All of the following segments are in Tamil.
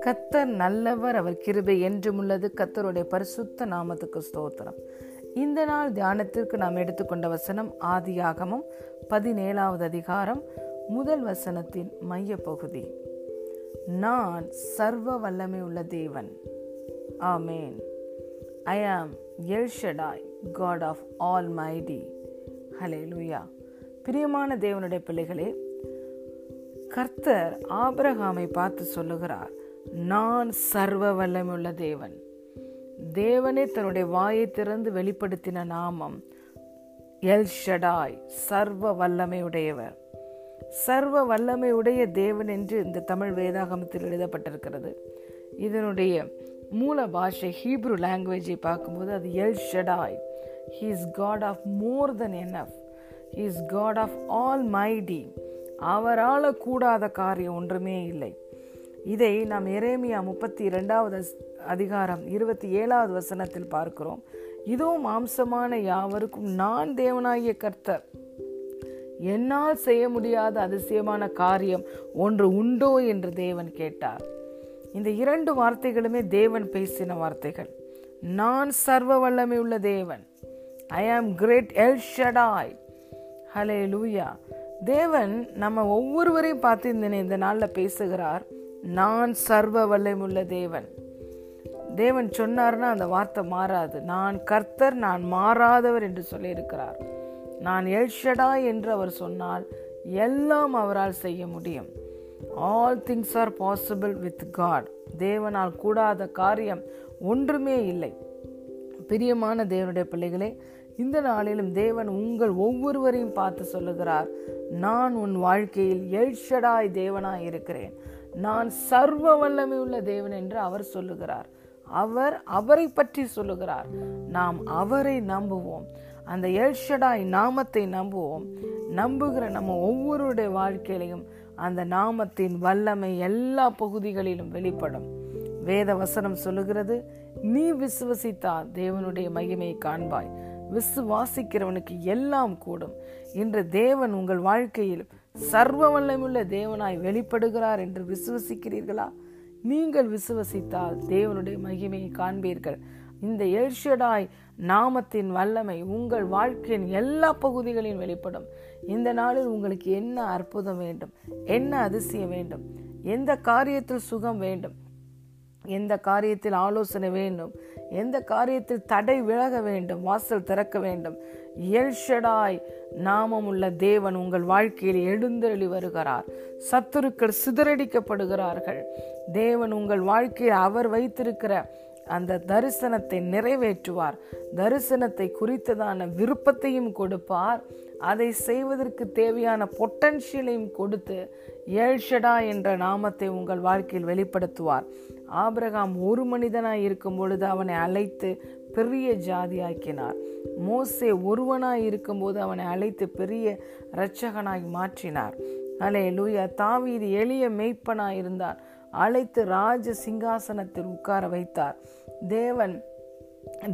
கத்தர் நல்லவர் அவர் கிருபை என்றும் உள்ளது. கத்தருடைய பரிசுத்த நாமத்துக்கு ஸ்தோத்திரம். இந்த நாள் தியானத்திற்கு நாம் எடுத்துக்கொண்ட வசனம் ஆதியாகமம் பதினேழாவது அதிகாரம் முதல் வசனத்தின் மைய பகுதி நான் சர்வ வல்லமை உள்ள தேவன். ஆமேன். I am El Shaddai God of all mighty hallelujah பிரியமான தேவனுடைய பிள்ளைகளே கர்த்தர் ஆபிரகாமை பார்த்து சொல்லுகிறார் நான் சர்வ வல்லமுள்ள தேவன். தேவனே தன்னுடைய வாயை திறந்து வெளிப்படுத்தின நாமம் எல் ஷடாய் சர்வ வல்லமையுடையவர். சர்வ வல்லமை உடைய தேவன் என்று இந்த தமிழ் வேதாகமத்தில் எழுதப்பட்டிருக்கிறது. இதனுடைய மூல பாஷை ஹீப்ரு லாங்குவேஜை பார்க்கும்போது அது El Shaddai. He is God of more then NF is God of all mighty அவரால் கூடாத காரியம் ஒன்றுமே இல்லை. இதை நாம் எரேமியா முப்பத்தி இரண்டாவது அதிகாரம் இருபத்தி ஏழாவது வசனத்தில் பார்க்கிறோம். இதுவும் மாம்சமான யாவருக்கும் நான் தேவனாகிய கர்த்தர். என்னால் செய்ய முடியாத அதிசயமான காரியம் ஒன்று உண்டோ என்று தேவன் கேட்டார். இந்த இரண்டு வார்த்தைகளுமே தேவன் பேசின வார்த்தைகள். நான் சர்வ வல்லமை உள்ள தேவன். ஐ ஆம் கிரேட் எல் ஷடாய் ஹலே லூயா தேவன் நம்ம ஒவ்வொருவரையும் பார்த்து இந்த இந்த நாளில் பேசுகிறார் நான் சர்வ வல்லமுள்ள தேவன். தேவன் சொன்னார்னா அந்த வார்த்தை மாறாது. நான் கர்த்தர் நான் மாறாதவர் என்று சொல்லியிருக்கிறார். நான் எல்ஷடா என்று அவர் சொன்னால் எல்லாம் அவரால் செய்ய முடியும். All things are possible with God தேவனால் கூடாத காரியம் ஒன்றுமே இல்லை. பிரியமான தேவனுடைய பிள்ளைகளே இந்த நாளிலும் தேவன் உங்கள் ஒவ்வொருவரையும் பார்த்து சொல்லுகிறார் நான் உன் வாழ்க்கையில் எல்ஷடாய் தேவனாய் இருக்கிறேன். நான் சர்வ வல்லமை உள்ள தேவன் என்று அவர் சொல்லுகிறார். அவர் அவரை பற்றி சொல்லுகிறார். நாம் அவரை நம்புவோம். அந்த எல்ஷடாய் நாமத்தை நம்புவோம். நம்புகிற நம்ம ஒவ்வொருடைய வாழ்க்கையிலையும் அந்த நாமத்தின் வல்லமை எல்லா பகுதிகளிலும் வெளிப்படும். வேத வசனம் சொல்லுகிறது நீ விசுவசித்தால் தேவனுடைய மகிமையை காண்பாய். விசுவாசிக்கிறவனுக்கு எல்லாம் கூடும். இன்று தேவன் உங்கள் வாழ்க்கையில் சர்வ வல்லமுள்ள தேவனாய் வெளிப்படுகிறார் என்று விசுவசிக்கிறீர்களா? நீங்கள் விசுவசித்தால் தேவனுடைய மகிமையை காண்பீர்கள். இந்த எல்ஷடாய் நாமத்தின் வல்லமை உங்கள் வாழ்க்கையின் எல்லா பகுதிகளிலும் வெளிப்படும். இந்த நாளில் உங்களுக்கு என்ன அற்புதம் வேண்டும்? என்ன அதிசயம் வேண்டும்? எந்த காரியத்தில் சுகம் வேண்டும்? எந்த காரியத்தில் ஆலோசனை வேண்டும்? எந்த காரியத்தில் தடை விலக வேண்டும்? வாசல் திறக்க வேண்டும். எல்ஷடாய் நாமம் உள்ள தேவன் உங்கள் வாழ்க்கையில் எழுந்தருளி வருகிறார். சத்துருக்கள் சிதறடிக்கப்படுகிறார்கள். தேவன் உங்கள் வாழ்க்கையில் அவர் வைத்திருக்கிற அந்த தரிசனத்தை நிறைவேற்றுவார். தரிசனத்தை குறித்ததான விருப்பத்தையும் கொடுப்பார். அதை செய்வதற்கு தேவையான பொட்டன்ஷியலையும் கொடுத்து ஏழ்ஷடா என்ற நாமத்தை உங்கள் வாழ்க்கையில் வெளிப்படுத்துவார். ஆபிரகாம் ஒரு மனிதனாய் இருக்கும் பொழுது அவனை அழைத்து பெரிய ஜாதியாக்கினார். மோசே ஒருவனாய் இருக்கும்போது அவனை அழைத்து பெரிய இரட்சகனாய் மாற்றினார். அலே லூயா தாவீது எளிய மெய்ப்பனாய் இருந்தார். அழைத்து ராஜ சிங்காசனத்தில் உட்கார வைத்தார். தேவன்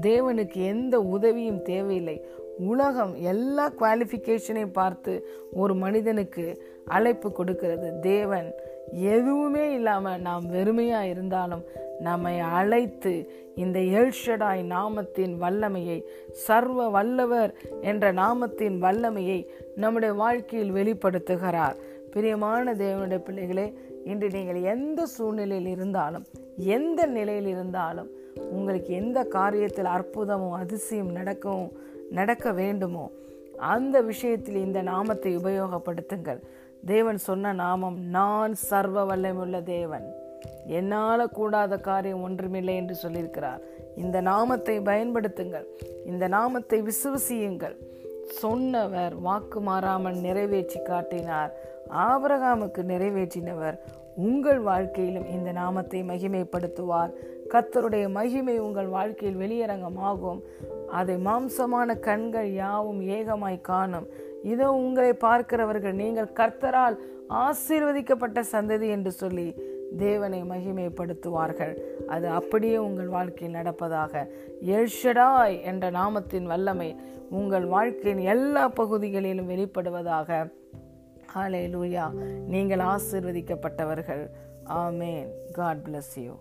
தேவனுக்கு எந்த உதவியும் தேவையில்லை. உலகம் எல்லா குவாலிஃபிகேஷனையும் பார்த்து ஒரு மனிதனுக்கு அழைப்பு கொடுக்கிறது. தேவன் எதுவுமே இல்லாமல் நாம் வெறுமையாக இருந்தாலும் நம்மை அழைத்து இந்த எல்ஷடாய் நாமத்தின் வல்லமையை சர்வ வல்லவர் என்ற நாமத்தின் வல்லமையை நம்முடைய வாழ்க்கையில் வெளிப்படுத்துகிறார். பிரியமான தேவனுடைய பிள்ளைகளே இன்று நீங்கள் எந்த சூழ்நிலையில் இருந்தாலும் எந்த நிலையில் இருந்தாலும் உங்களுக்கு எந்த காரியத்தில் அற்புதமும் அதிசயம் நடக்கவும் நடக்க வேண்டுமோ? அந்த விஷயத்தில் இந்த நாமத்தை உபயோகப்படுத்துங்கள். தேவன் சொன்ன நாமம் நான் சர்வ வல்லமுள்ள தேவன். என்னால் கூடாத காரியம் ஒன்றுமில்லை என்று சொல்லியிருக்கிறார். இந்த நாமத்தை பயன்படுத்துங்கள். இந்த நாமத்தை விசுவசியுங்கள். சொன்னவர் வாக்கு மாறாமல் நிறைவேற்றி காட்டினார். ஆபரகாமுக்கு நிறைவேற்றினவர் உங்கள் வாழ்க்கையிலும் இந்த நாமத்தை மகிமைப்படுத்துவார். கத்தருடைய மகிமை உங்கள் வாழ்க்கையில் வெளியரங்கமாகும். அதை மாம்சமான கண்கள் யாவும் ஏகமாய் காணும். இதோ உங்களை பார்க்கிறவர்கள் நீங்கள் கர்த்தரால் ஆசீர்வதிக்கப்பட்ட சந்ததி என்று சொல்லி தேவனை மகிமைப்படுத்துவார்கள். அது அப்படியே உங்கள் வாழ்க்கையில் நடப்பதாக. எல்ஷடாய் என்ற நாமத்தின் வல்லமை உங்கள் வாழ்க்கையின் எல்லா பகுதிகளிலும் வெளிப்படுவதாக. ஹாலே லூயா நீங்கள் ஆசிர்வதிக்கப்பட்டவர்கள். ஆமேன். God bless you